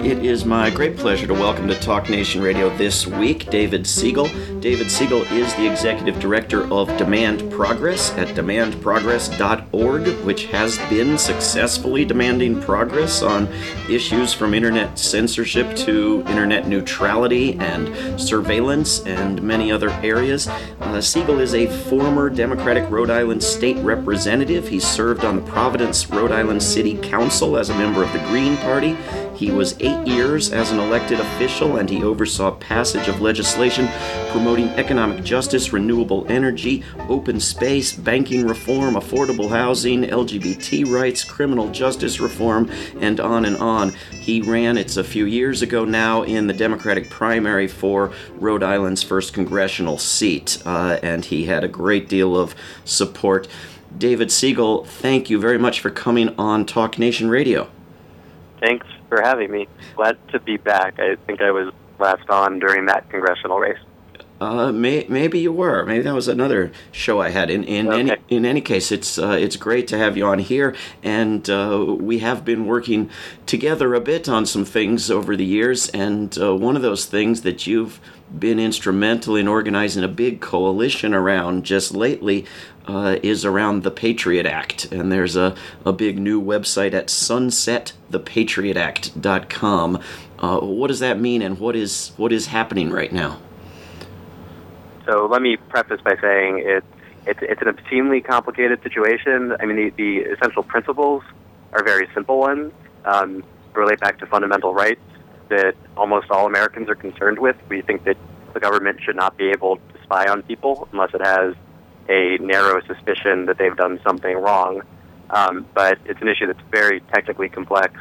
It is my great pleasure to welcome to Talk Nation Radio this week David Segal. David Segal is the executive director of Demand Progress at demandprogress.org, which has been successfully demanding progress on issues from internet censorship to internet neutrality and surveillance and many other areas. Uh, Segal is a former Democratic Rhode Island state representative. He served on the Providence, Rhode Island City Council as a member of the Green Party. He was eight years as an elected official and he oversaw passage of legislation promoting economic justice, renewable energy, open space, banking reform, affordable housing, LGBT rights, criminal justice reform, and on and on. He ran, it's a few years ago now, in the Democratic primary for Rhode Island's first congressional seat, uh, and he had a great deal of support. David Segal, thank you very much for coming on Talk Nation Radio. Thanks for having me. Glad to be back. I think I was last on during that congressional race. Uh, may, maybe you were. Maybe that was another show I had. In in Okay. any in any case, it's uh, it's great to have you on here, and uh, we have been working together a bit on some things over the years. And uh, one of those things that you've been instrumental in organizing a big coalition around just lately uh, is around the Patriot Act. And there's a, a big new website at sunsetthepatriotact.com. Uh, what does that mean, and what is what is happening right now? So let me preface by saying it, it's it's an obscenely complicated situation. I mean, the, the essential principles are very simple ones. Um, relate back to fundamental rights that almost all Americans are concerned with. We think that the government should not be able to spy on people unless it has a narrow suspicion that they've done something wrong. Um, but it's an issue that's very technically complex,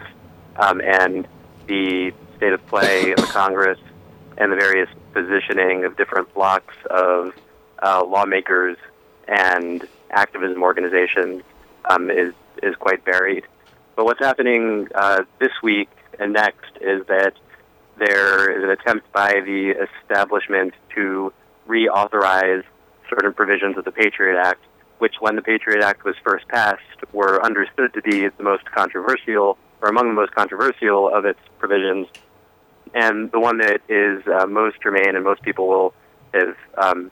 um, and the state of play of the Congress and the various positioning of different blocks of uh, lawmakers and activism organizations um, is is quite varied. But what's happening uh, this week and next is that there is an attempt by the establishment to reauthorize certain provisions of the Patriot Act, which, when the Patriot Act was first passed, were understood to be the most controversial, or among the most controversial of its provisions. And the one that is uh, most germane and most people will have um,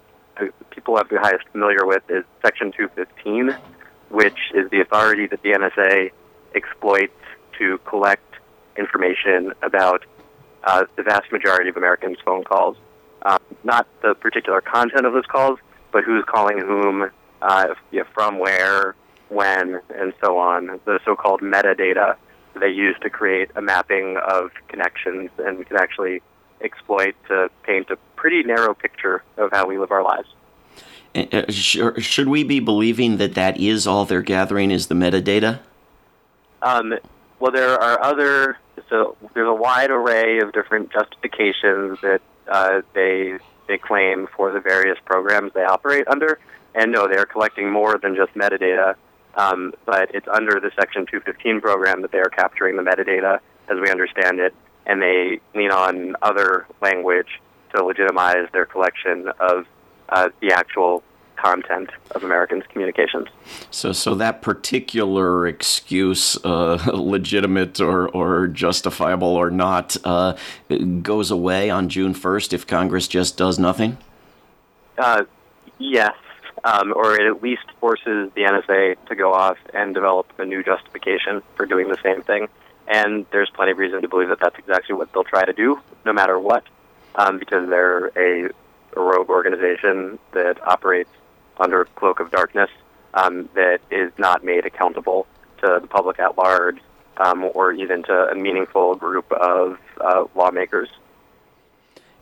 people have the highest familiar with is Section 215, which is the authority that the NSA exploits to collect information about uh, the vast majority of Americans' phone calls. Um, not the particular content of those calls, but who's calling whom, uh, you know, from where, when, and so on. The so-called metadata they use to create a mapping of connections and can actually exploit to paint a pretty narrow picture of how we live our lives. Uh, should we be believing that that is all they're gathering is the metadata? Um, well, there are other. So there's a wide array of different justifications that uh, they they claim for the various programs they operate under. And no, they are collecting more than just metadata. Um, but it's under the Section 215 program that they are capturing the metadata, as we understand it, and they lean on other language to legitimize their collection of uh, the actual content of Americans' communications. So, so that particular excuse, uh, legitimate or, or justifiable or not, uh, goes away on June 1st if Congress just does nothing? Uh, yes, um, or it at least forces the NSA to go off and develop a new justification for doing the same thing. And there's plenty of reason to believe that that's exactly what they'll try to do, no matter what, um, because they're a, a rogue organization that operates under a cloak of darkness um, that is not made accountable to the public at large um, or even to a meaningful group of uh, lawmakers.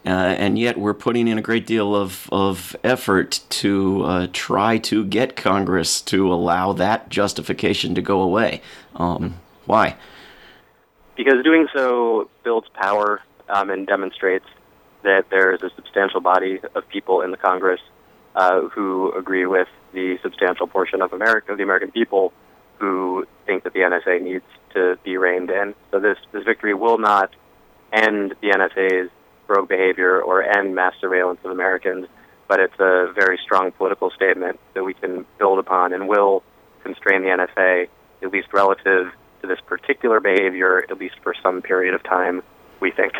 Uh, and yet we're putting in a great deal of, of effort to uh, try to get Congress to allow that justification to go away. Um, why? Because doing so builds power um, and demonstrates that there is a substantial body of people in the Congress uh, who agree with the substantial portion of America, the American people, who think that the NSA needs to be reined in. So this, this victory will not end the NSA's rogue behavior or end mass surveillance of Americans, but it's a very strong political statement that we can build upon and will constrain the NSA, at least relative to this particular behavior, at least for some period of time, we think.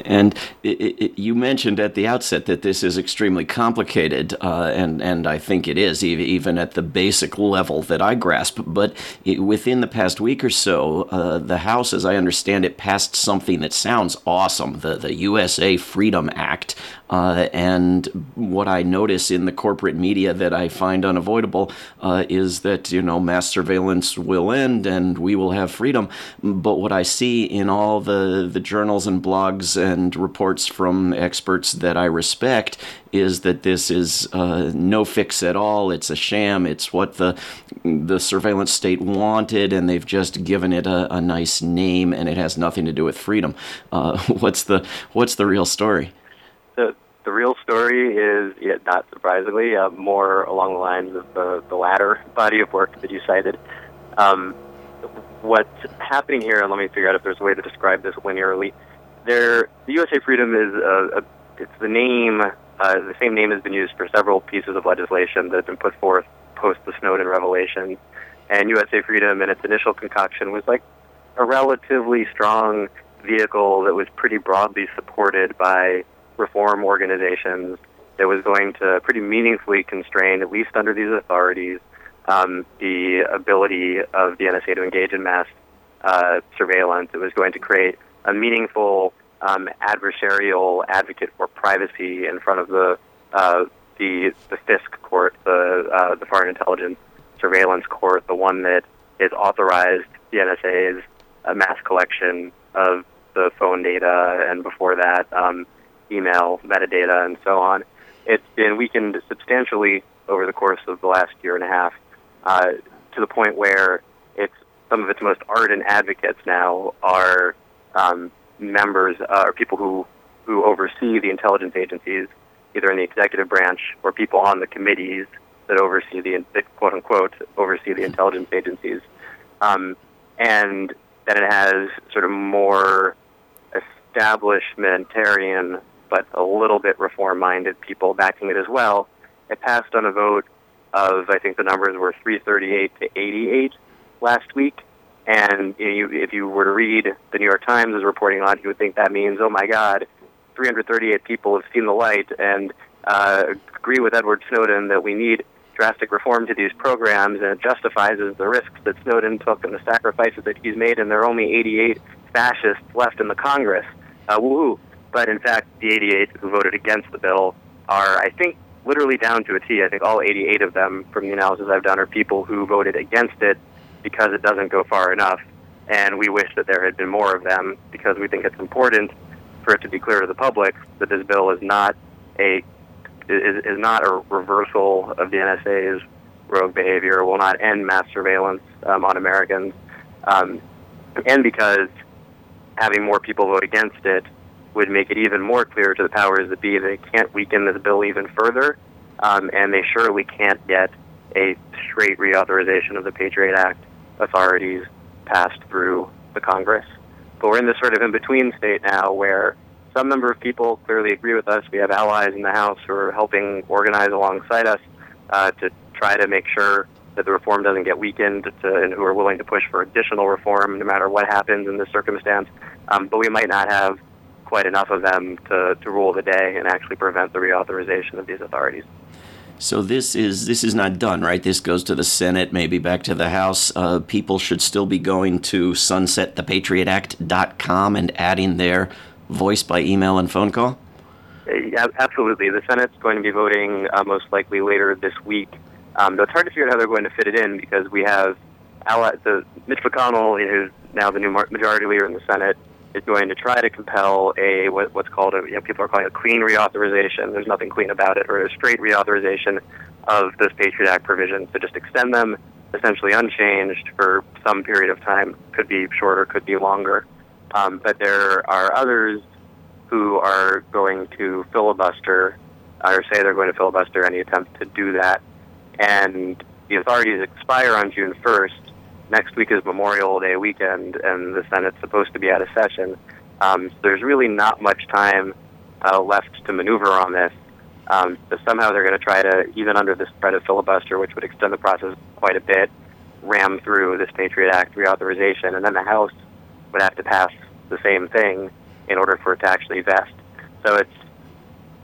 And it, it, you mentioned at the outset that this is extremely complicated, uh, and and I think it is even at the basic level that I grasp. But it, within the past week or so, uh, the House, as I understand it, passed something that sounds awesome: the the USA Freedom Act. Uh, and what I notice in the corporate media that I find unavoidable uh, is that you know mass surveillance will end and we will have freedom. But what I see in all the the journals and blogs and reports from experts that I respect is that this is uh, no fix at all. It's a sham. It's what the the surveillance state wanted, and they've just given it a, a nice name, and it has nothing to do with freedom. Uh, what's the what's the real story? The the real story is, yeah, not surprisingly, uh, more along the lines of the the latter body of work that you cited. Um, what's happening here, and let me figure out if there's a way to describe this linearly there, the USA Freedom is a, a it's the name. Uh, the same name has been used for several pieces of legislation that have been put forth post the Snowden revelation. And USA Freedom, in its initial concoction, was like a relatively strong vehicle that was pretty broadly supported by reform organizations that was going to pretty meaningfully constrain, at least under these authorities, um, the ability of the NSA to engage in mass uh, surveillance. It was going to create a meaningful um, adversarial advocate for privacy in front of the uh, the the FISC court, the uh, the Foreign Intelligence Surveillance Court, the one that is authorized the NSA's uh, mass collection of the phone data and before that um, email metadata and so on. It's been weakened substantially over the course of the last year and a half uh, to the point where it's some of its most ardent advocates now are um, members uh, or people who, who oversee the intelligence agencies, either in the executive branch or people on the committees that oversee the quote unquote oversee the intelligence agencies, um, and then it has sort of more establishmentarian but a little bit reform-minded people backing it as well. It passed on a vote of I think the numbers were 338 to 88 last week, and you, if you were to read the New York Times is reporting on, you would think that means, oh my God, 338 people have seen the light and uh, agree with Edward Snowden that we need drastic reform to these programs, and it justifies the risks that Snowden took and the sacrifices that he's made, and there are only 88 fascists left in the Congress. Uh, woohoo! But in fact, the 88 who voted against the bill are, I think, literally down to a T. I think all 88 of them, from the analysis I've done, are people who voted against it because it doesn't go far enough. And we wish that there had been more of them because we think it's important for it to be clear to the public that this bill is not a is, is not a reversal of the NSA's rogue behavior, will not end mass surveillance um, on Americans, um, and because having more people vote against it would make it even more clear to the powers that be that they can't weaken this bill even further, um, and they surely can't get a straight reauthorization of the Patriot Act authorities passed through the Congress. But we're in this sort of in between state now where some number of people clearly agree with us. We have allies in the House who are helping organize alongside us uh, to try to make sure that the reform doesn't get weakened to, and who are willing to push for additional reform no matter what happens in this circumstance. Um, but we might not have quite enough of them to, to rule the day and actually prevent the reauthorization of these authorities. So this is this is not done, right? This goes to the Senate, maybe back to the House. Uh, people should still be going to sunsetthepatriotact.com and adding their voice by email and phone call. Yeah, absolutely. The Senate's going to be voting uh, most likely later this week. Um, though it's hard to figure out how they're going to fit it in because we have the Mitch McConnell, who's now the new majority leader in the Senate, is going to try to compel a what, what's called a you know, people are calling a clean reauthorization. There's nothing clean about it, or a straight reauthorization of those Patriot Act provisions to just extend them essentially unchanged for some period of time. Could be shorter, could be longer. Um, but there are others who are going to filibuster or say they're going to filibuster any attempt to do that. And the authorities expire on June 1st next week is Memorial Day weekend, and the Senate's supposed to be out of session. Um, so there's really not much time uh, left to maneuver on this. Um, so somehow they're going to try to, even under this threat of filibuster, which would extend the process quite a bit, ram through this Patriot Act reauthorization, and then the House would have to pass the same thing in order for it to actually vest. So it's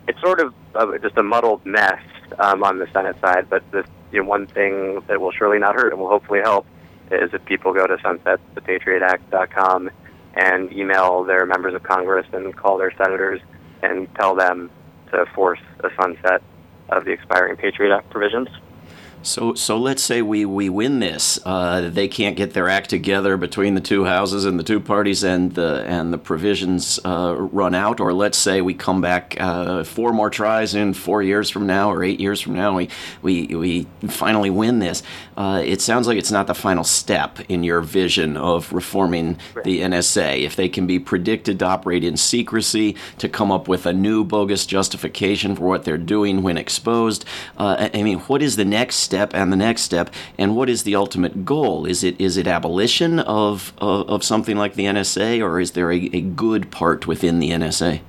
it's sort of uh, just a muddled mess um, on the Senate side. But the you know, one thing that will surely not hurt and will hopefully help is if people go to sunsetthepatriotact.com and email their members of Congress and call their senators and tell them to force a sunset of the expiring Patriot Act provisions. So, so let's say we, we win this. Uh, they can't get their act together between the two houses and the two parties, and the and the provisions uh, run out. Or let's say we come back uh, four more tries in four years from now or eight years from now. We we we finally win this. Uh, it sounds like it's not the final step in your vision of reforming the NSA. If they can be predicted to operate in secrecy, to come up with a new bogus justification for what they're doing when exposed. Uh, I mean, what is the next? Step and the next step, and what is the ultimate goal? Is it is it abolition of of, of something like the NSA, or is there a, a good part within the NSA?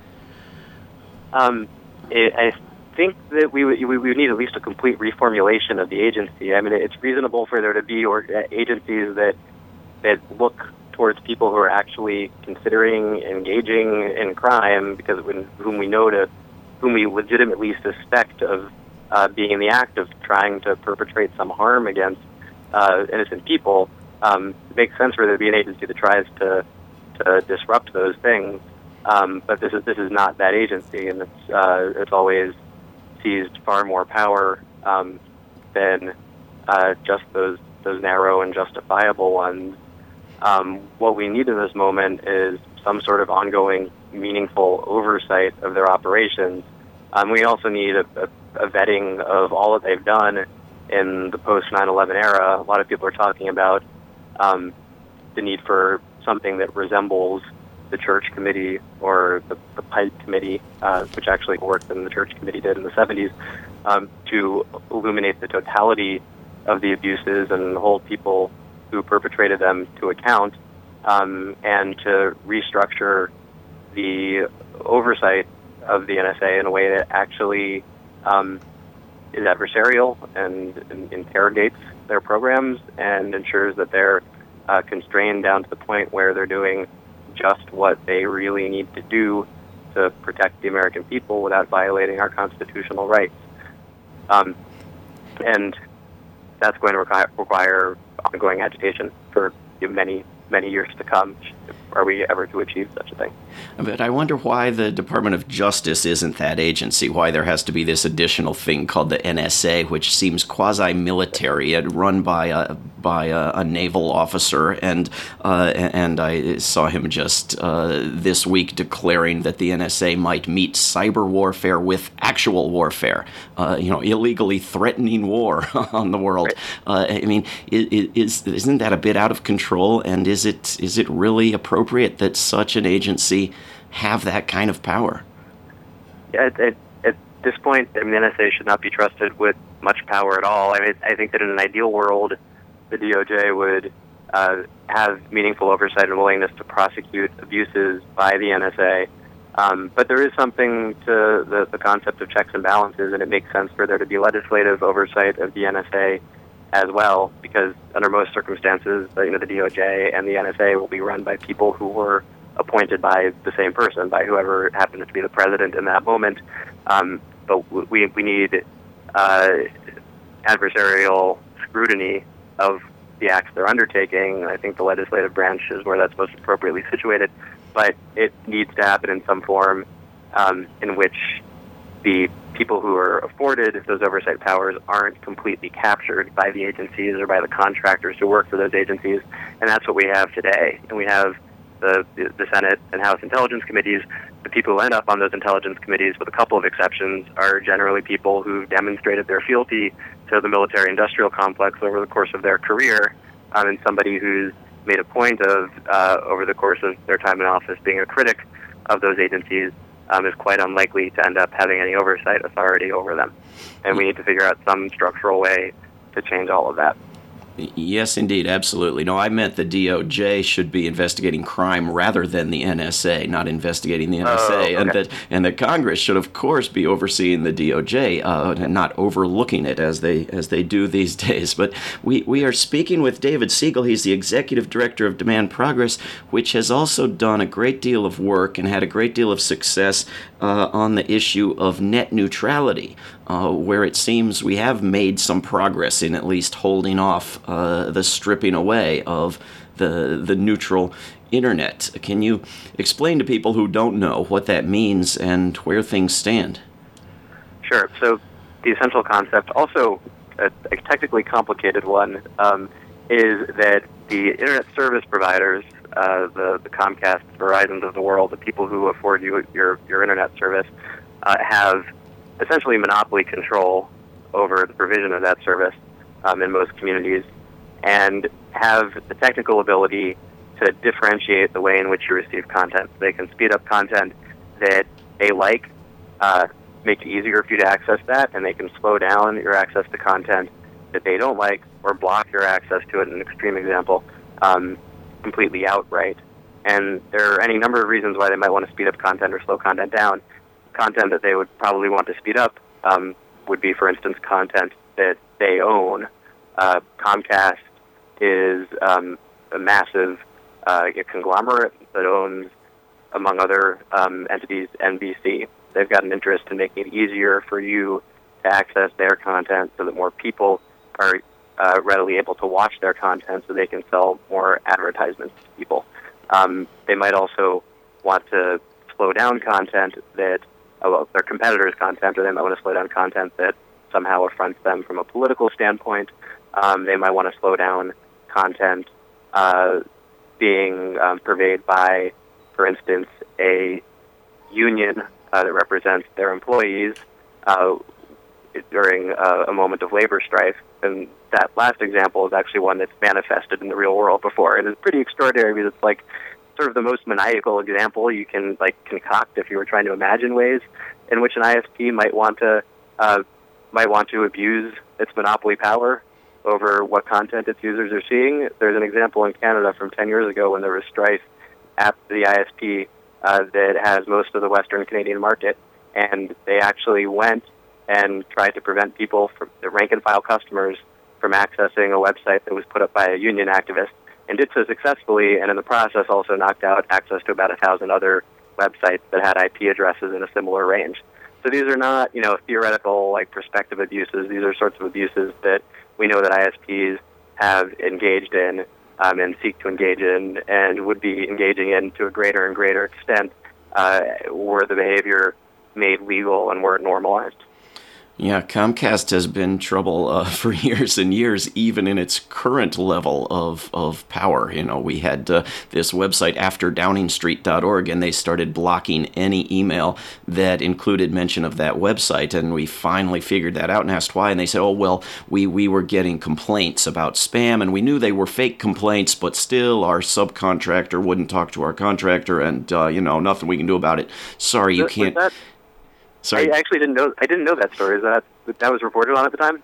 Um, it, I think that we, we we need at least a complete reformulation of the agency. I mean, it's reasonable for there to be or uh, agencies that that look towards people who are actually considering engaging in crime because when, whom we know to whom we legitimately suspect of uh, being in the act of trying to perpetrate some harm against uh, innocent people, um, it makes sense for there to be an agency that tries to, to disrupt those things. Um, but this is this is not that agency, and it's uh, it's always seized far more power um, than uh, just those those narrow and justifiable ones. Um, what we need in this moment is some sort of ongoing, meaningful oversight of their operations. Um, we also need a, a a vetting of all that they've done in the post 9/11 era. A lot of people are talking about um, the need for something that resembles the church committee or the, the Pike committee, uh, which actually worked than the church committee did in the 70s, um, to illuminate the totality of the abuses and hold people who perpetrated them to account, um, and to restructure the oversight of the NSA in a way that actually um, is adversarial and, and, interrogates their programs and ensures that they're uh, constrained down to the point where they're doing just what they really need to do to protect the American people without violating our constitutional rights. Um, and that's going to require, require ongoing agitation for many, many years to come are we ever to achieve such a thing. But I wonder why the Department of Justice isn't that agency. Why there has to be this additional thing called the NSA, which seems quasi-military and run by a by a, a naval officer, and uh, and I saw him just uh, this week declaring that the NSA might meet cyber warfare with actual warfare. Uh, you know, illegally threatening war on the world. Uh, I mean, is isn't that a bit out of control? And is it is it really appropriate that such an agency have that kind of power? At, at, at this point, I mean, the NSA should not be trusted with much power at all. I mean, I think that in an ideal world, the DOJ would uh, have meaningful oversight and willingness to prosecute abuses by the NSA. Um, but there is something to the, the concept of checks and balances, and it makes sense for there to be legislative oversight of the NSA as well, because under most circumstances, you know, the DOJ and the NSA will be run by people who were appointed by the same person, by whoever happens to be the president in that moment. Um, but we we need uh, adversarial scrutiny of the acts they're undertaking. I think the legislative branch is where that's most appropriately situated, but it needs to happen in some form um, in which the people who are afforded those oversight powers aren't completely captured by the agencies or by the contractors who work for those agencies, and that's what we have today. And we have the, the Senate and House Intelligence Committees. The people who end up on those intelligence committees, with a couple of exceptions, are generally people who've demonstrated their fealty to the military-industrial complex over the course of their career, um, and somebody who's made a point of, uh, over the course of their time in office, being a critic of those agencies um, is quite unlikely to end up having any oversight authority over them. And we need to figure out some structural way to change all of that. Yes, indeed, absolutely. No, I meant the DOJ should be investigating crime rather than the NSA, not investigating the NSA, oh, okay. and that and that Congress should, of course, be overseeing the DOJ uh, and not overlooking it as they as they do these days. But we we are speaking with David Segal. He's the executive director of Demand Progress, which has also done a great deal of work and had a great deal of success uh, on the issue of net neutrality uh, where it seems we have made some progress in at least holding off uh, the stripping away of the the neutral internet. Can you explain to people who don't know what that means and where things stand? Sure. So the essential concept, also a, a technically complicated one, um, is that the internet service providers, uh, the, the Comcast, Verizon of the world, the people who afford you your, your internet service, uh, have essentially monopoly control over the provision of that service um, in most communities and have the technical ability to differentiate the way in which you receive content. They can speed up content that they like, uh, make it easier for you to access that, and they can slow down your access to content that they don't like or block your access to it, an extreme example, um, completely outright. And there are any number of reasons why they might want to speed up content or slow content down content that they would probably want to speed up um, would be, for instance, content that they own. Uh, Comcast is um, a massive uh, conglomerate that owns, among other um, entities, NBC. They've got an interest in making it easier for you to access their content so that more people are uh, readily able to watch their content so they can sell more advertisements to people. Um, they might also want to slow down content that well, their competitors' content, or they might want to slow down content that somehow affronts them from a political standpoint. Um, they might want to slow down content uh, being um, pervaded by, for instance, a union uh, that represents their employees uh, during uh, a moment of labor strife. And that last example is actually one that's manifested in the real world before. And it's pretty extraordinary because it's like sort of the most maniacal example you can like concoct if you were trying to imagine ways in which an ISP might want to uh, might want to abuse its monopoly power over what content its users are seeing. There's an example in Canada from 10 years ago when there was strife at the ISP uh, that has most of the Western Canadian market, and they actually went and tried to prevent people from the rank and file customers from accessing a website that was put up by a union activist and did so successfully, and in the process also knocked out access to about a thousand other websites that had IP addresses in a similar range. So these are not, you know, theoretical like prospective abuses. These are sorts of abuses that we know that ISPs have engaged in um, and seek to engage in, and would be engaging in to a greater and greater extent uh, were the behavior made legal and were it normalized. Yeah, Comcast has been trouble uh, for years and years, even in its current level of, of power. You know, we had uh, this website afterdowningstreet.org, and they started blocking any email that included mention of that website. And we finally figured that out and asked why. And they said, oh, well, we, we were getting complaints about spam, and we knew they were fake complaints, but still our subcontractor wouldn't talk to our contractor, and, uh, you know, nothing we can do about it. Sorry, you can't. Sorry. I actually didn't know. I didn't know that story. Is that that was reported on at the time?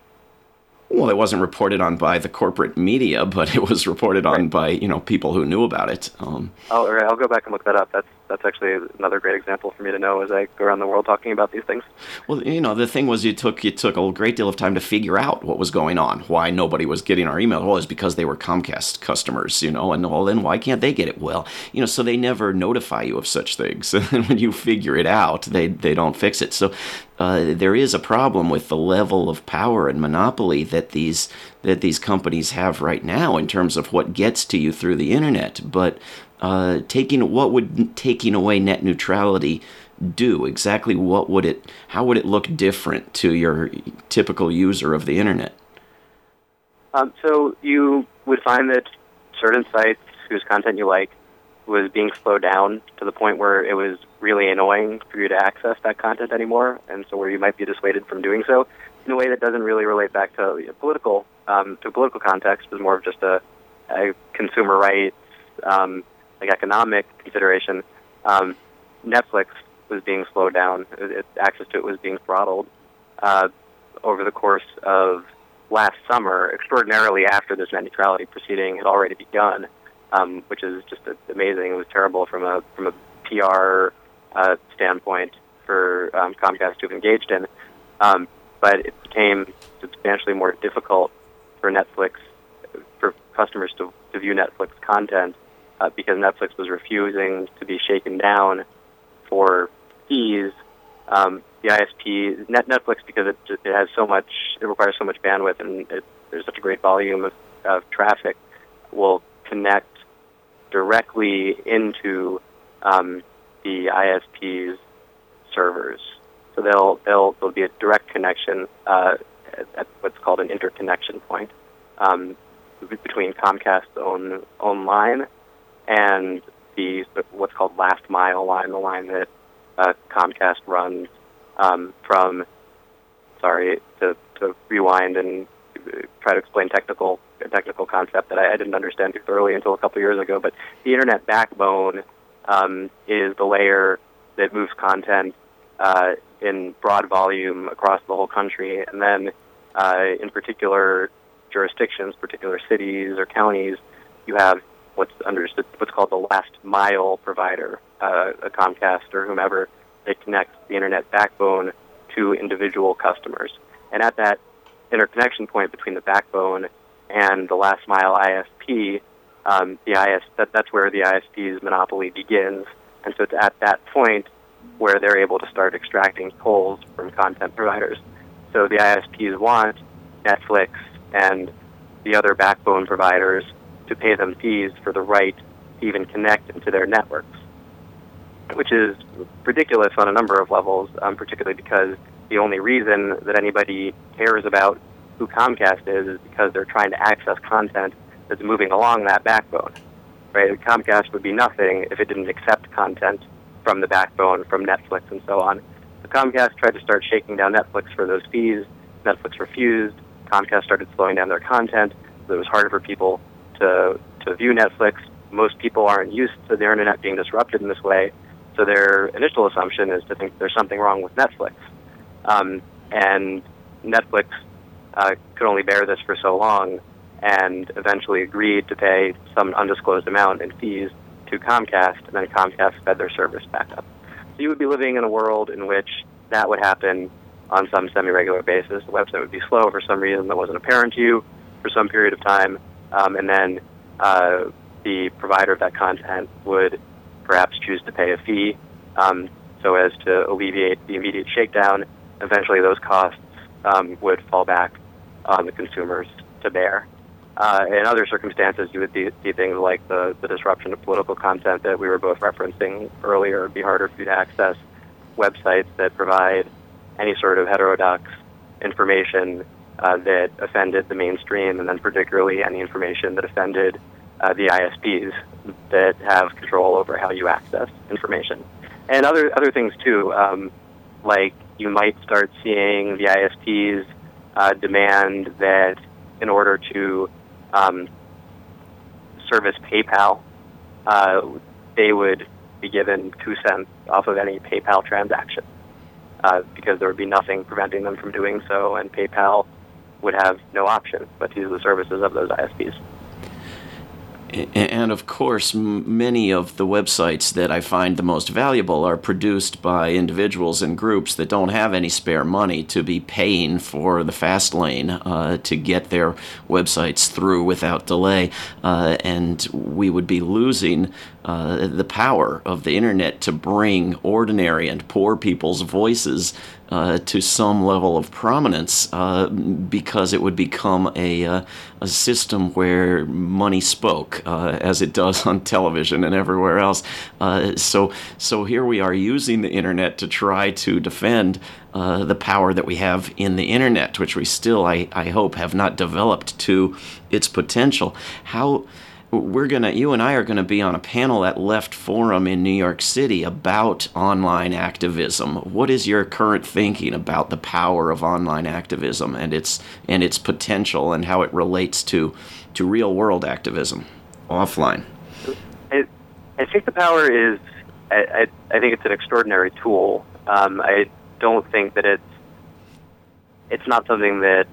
Well, it wasn't reported on by the corporate media, but it was reported on right. by you know people who knew about it. Um, oh, all right. I'll go back and look that up. That's that's actually another great example for me to know as I go around the world talking about these things. Well, you know, the thing was, you took you took a great deal of time to figure out what was going on, why nobody was getting our email. Well, it's because they were Comcast customers, you know, and well, then why can't they get it? Well, you know, so they never notify you of such things, and when you figure it out, they they don't fix it. So uh, there is a problem with the level of power and monopoly that these that these companies have right now in terms of what gets to you through the internet. But uh, taking what would taking away net neutrality do exactly? What would it? How would it look different to your typical user of the internet? Um, so you would find that certain sites whose content you like was being slowed down to the point where it was really annoying for you to access that content anymore, and so where you might be dissuaded from doing so in a way that doesn't really relate back to you know, political um, to political context, but more of just a, a consumer rights, um, like economic consideration. Um, Netflix was being slowed down; access to it was being throttled uh, over the course of last summer, extraordinarily after this net neutrality proceeding had already begun, um, which is just amazing. It was terrible from a from a PR uh, standpoint for um, Comcast to have engaged in, um, but it became substantially more difficult for Netflix for customers to, to view Netflix content uh, because Netflix was refusing to be shaken down for fees. Um, the ISP Net Netflix because it, it has so much, it requires so much bandwidth, and it, there's such a great volume of, of traffic, will connect directly into um, the ISP's servers. So they'll they'll there'll be a direct connection uh, at, at what's called an interconnection point um, between Comcast's own own line and the what's called last mile line, the line that uh, Comcast runs um, from. Sorry to, to rewind and try to explain technical a technical concept that I, I didn't understand too thoroughly until a couple years ago. But the internet backbone um, is the layer that moves content uh, in broad volume across the whole country, and then uh, in particular jurisdictions, particular cities or counties, you have what's understood what's called the last mile provider, uh, a Comcast or whomever that connects the internet backbone to individual customers. And at that interconnection point between the backbone and the last mile ISP, um, the IS that, that's where the ISP's monopoly begins. And so it's at that point where they're able to start extracting tolls from content providers. So the ISPs want Netflix and the other backbone providers to pay them fees for the right to even connect into their networks, which is ridiculous on a number of levels, um, particularly because the only reason that anybody cares about who Comcast is is because they're trying to access content that's moving along that backbone. Right? Comcast would be nothing if it didn't accept content from the backbone, from Netflix and so on. So Comcast tried to start shaking down Netflix for those fees. Netflix refused. Comcast started slowing down their content. So it was harder for people to, to view Netflix. Most people aren't used to their internet being disrupted in this way, so their initial assumption is to think there's something wrong with Netflix. Um, and Netflix uh, could only bear this for so long and eventually agreed to pay some undisclosed amount in fees to Comcast, and then Comcast fed their service back up. So you would be living in a world in which that would happen on some semi-regular basis. The website would be slow for some reason that wasn't apparent to you for some period of time, um, and then uh, the provider of that content would perhaps choose to pay a fee um, so as to alleviate the immediate shakedown. Eventually, those costs um, would fall back on the consumers to bear. Uh, in other circumstances, you would see, things like the, the disruption of political content that we were both referencing earlier. It'd be harder for you to access websites that provide any sort of heterodox information uh, that offended the mainstream, and then particularly any information that offended uh, the ISPs that have control over how you access information, and other other things too. Um, like you might start seeing the ISPs uh, demand that in order to um, service PayPal, uh, they would be given two cents off of any PayPal transaction uh, because there would be nothing preventing them from doing so, and PayPal would have no option but to use the services of those ISPs. And of course, many of the websites that I find the most valuable are produced by individuals and groups that don't have any spare money to be paying for the fast lane uh, to get their websites through without delay. Uh, and we would be losing uh, the power of the internet to bring ordinary and poor people's voices uh, to some level of prominence uh, because it would become a, uh, a system where money spoke, uh, as it does on television and everywhere else. Uh, so, so here we are using the internet to try to defend uh, the power that we have in the internet, which we still, I, I hope, have not developed to its potential. How we're gonna you and I are gonna be on a panel at Left Forum in New York City about online activism. What is your current thinking about the power of online activism and its and its potential and how it relates to to real world activism offline? I, I think the power is I, I, I think it's an extraordinary tool. Um, I don't think that it's it's not something that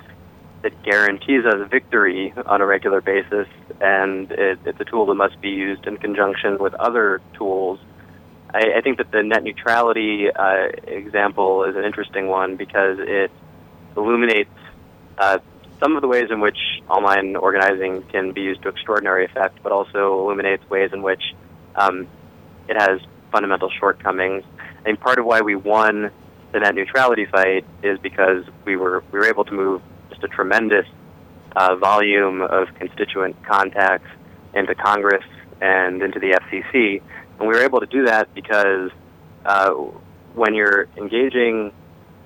that guarantees us victory on a regular basis, and it, it's a tool that must be used in conjunction with other tools. I, I think that the net neutrality uh, example is an interesting one because it illuminates uh, some of the ways in which online organizing can be used to extraordinary effect, but also illuminates ways in which um, it has fundamental shortcomings. Think part of why we won the net neutrality fight is because we were we were able to move just a tremendous uh, volume of constituent contacts into Congress and into the FCC, and we were able to do that because uh, when you're engaging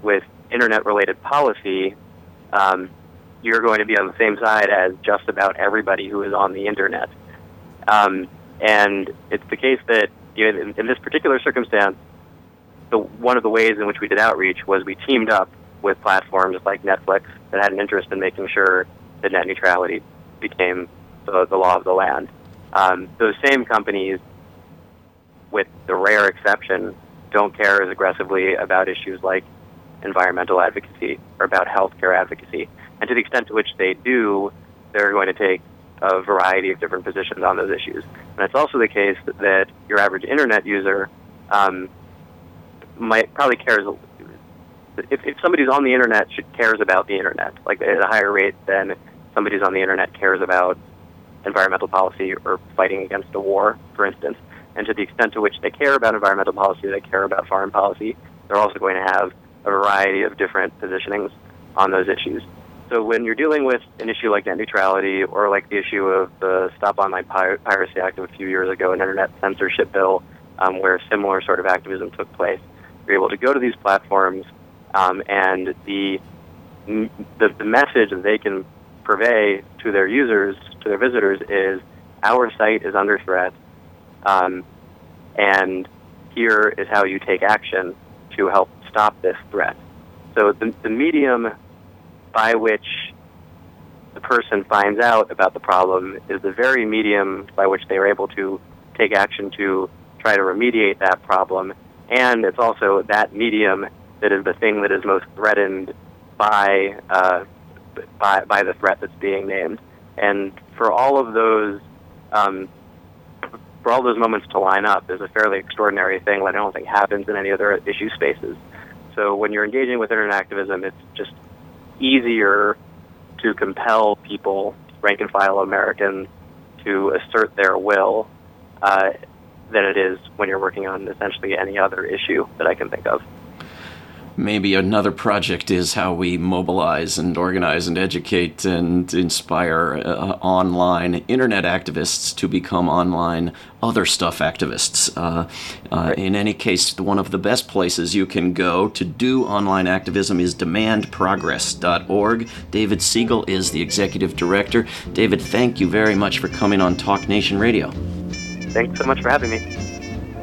with internet-related policy, um, you're going to be on the same side as just about everybody who is on the internet. Um, and it's the case that you know, in, in, this particular circumstance, the, one of the ways in which we did outreach was we teamed up with platforms like Netflix that had an interest in making sure that net neutrality became the, the law of the land. Um, those same companies, with the rare exception, don't care as aggressively about issues like environmental advocacy or about healthcare advocacy. And to the extent to which they do, they're going to take a variety of different positions on those issues. And it's also the case that your average internet user um, might probably cares if, if somebody's on the internet should cares about the internet like at a higher rate than somebody's on the internet cares about environmental policy or fighting against a war, for instance. And to the extent to which they care about environmental policy, they care about foreign policy, they're also going to have a variety of different positionings on those issues. So when you're dealing with an issue like net neutrality or like the issue of the Stop Online Piracy Act of a few years ago, an internet censorship bill um, where similar sort of activism took place, you're able to go to these platforms um, and the, the, the message that they can purvey to their users, to their visitors, is our site is under threat, um, and here is how you take action to help stop this threat. So the, the medium by which the person finds out about the problem is the very medium by which they are able to take action to try to remediate that problem. And it's also that medium that is the thing that is most threatened by, uh, by, by the threat that's being named. And for all of those, um, for all those moments to line up is a fairly extraordinary thing that I don't think happens in any other issue spaces. So when you're engaging with internet activism, it's just easier to compel people, rank and file Americans, to assert their will uh, than it is when you're working on essentially any other issue that I can think of maybe another project is how we mobilize and organize and educate and inspire uh, online internet activists to become online other stuff activists. Uh, uh, in any case, one of the best places you can go to do online activism is demandprogress.org. David Segal is the executive director. David, thank you very much for coming on Talk Nation Radio. Thanks so much for having me.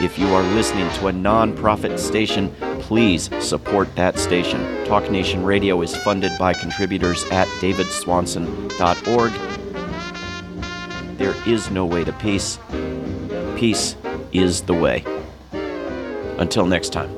If you are listening to a nonprofit station, please support that station. Talk Nation Radio is funded by contributors at davidswanson.org. There is no way to peace. Peace is the way. Until next time.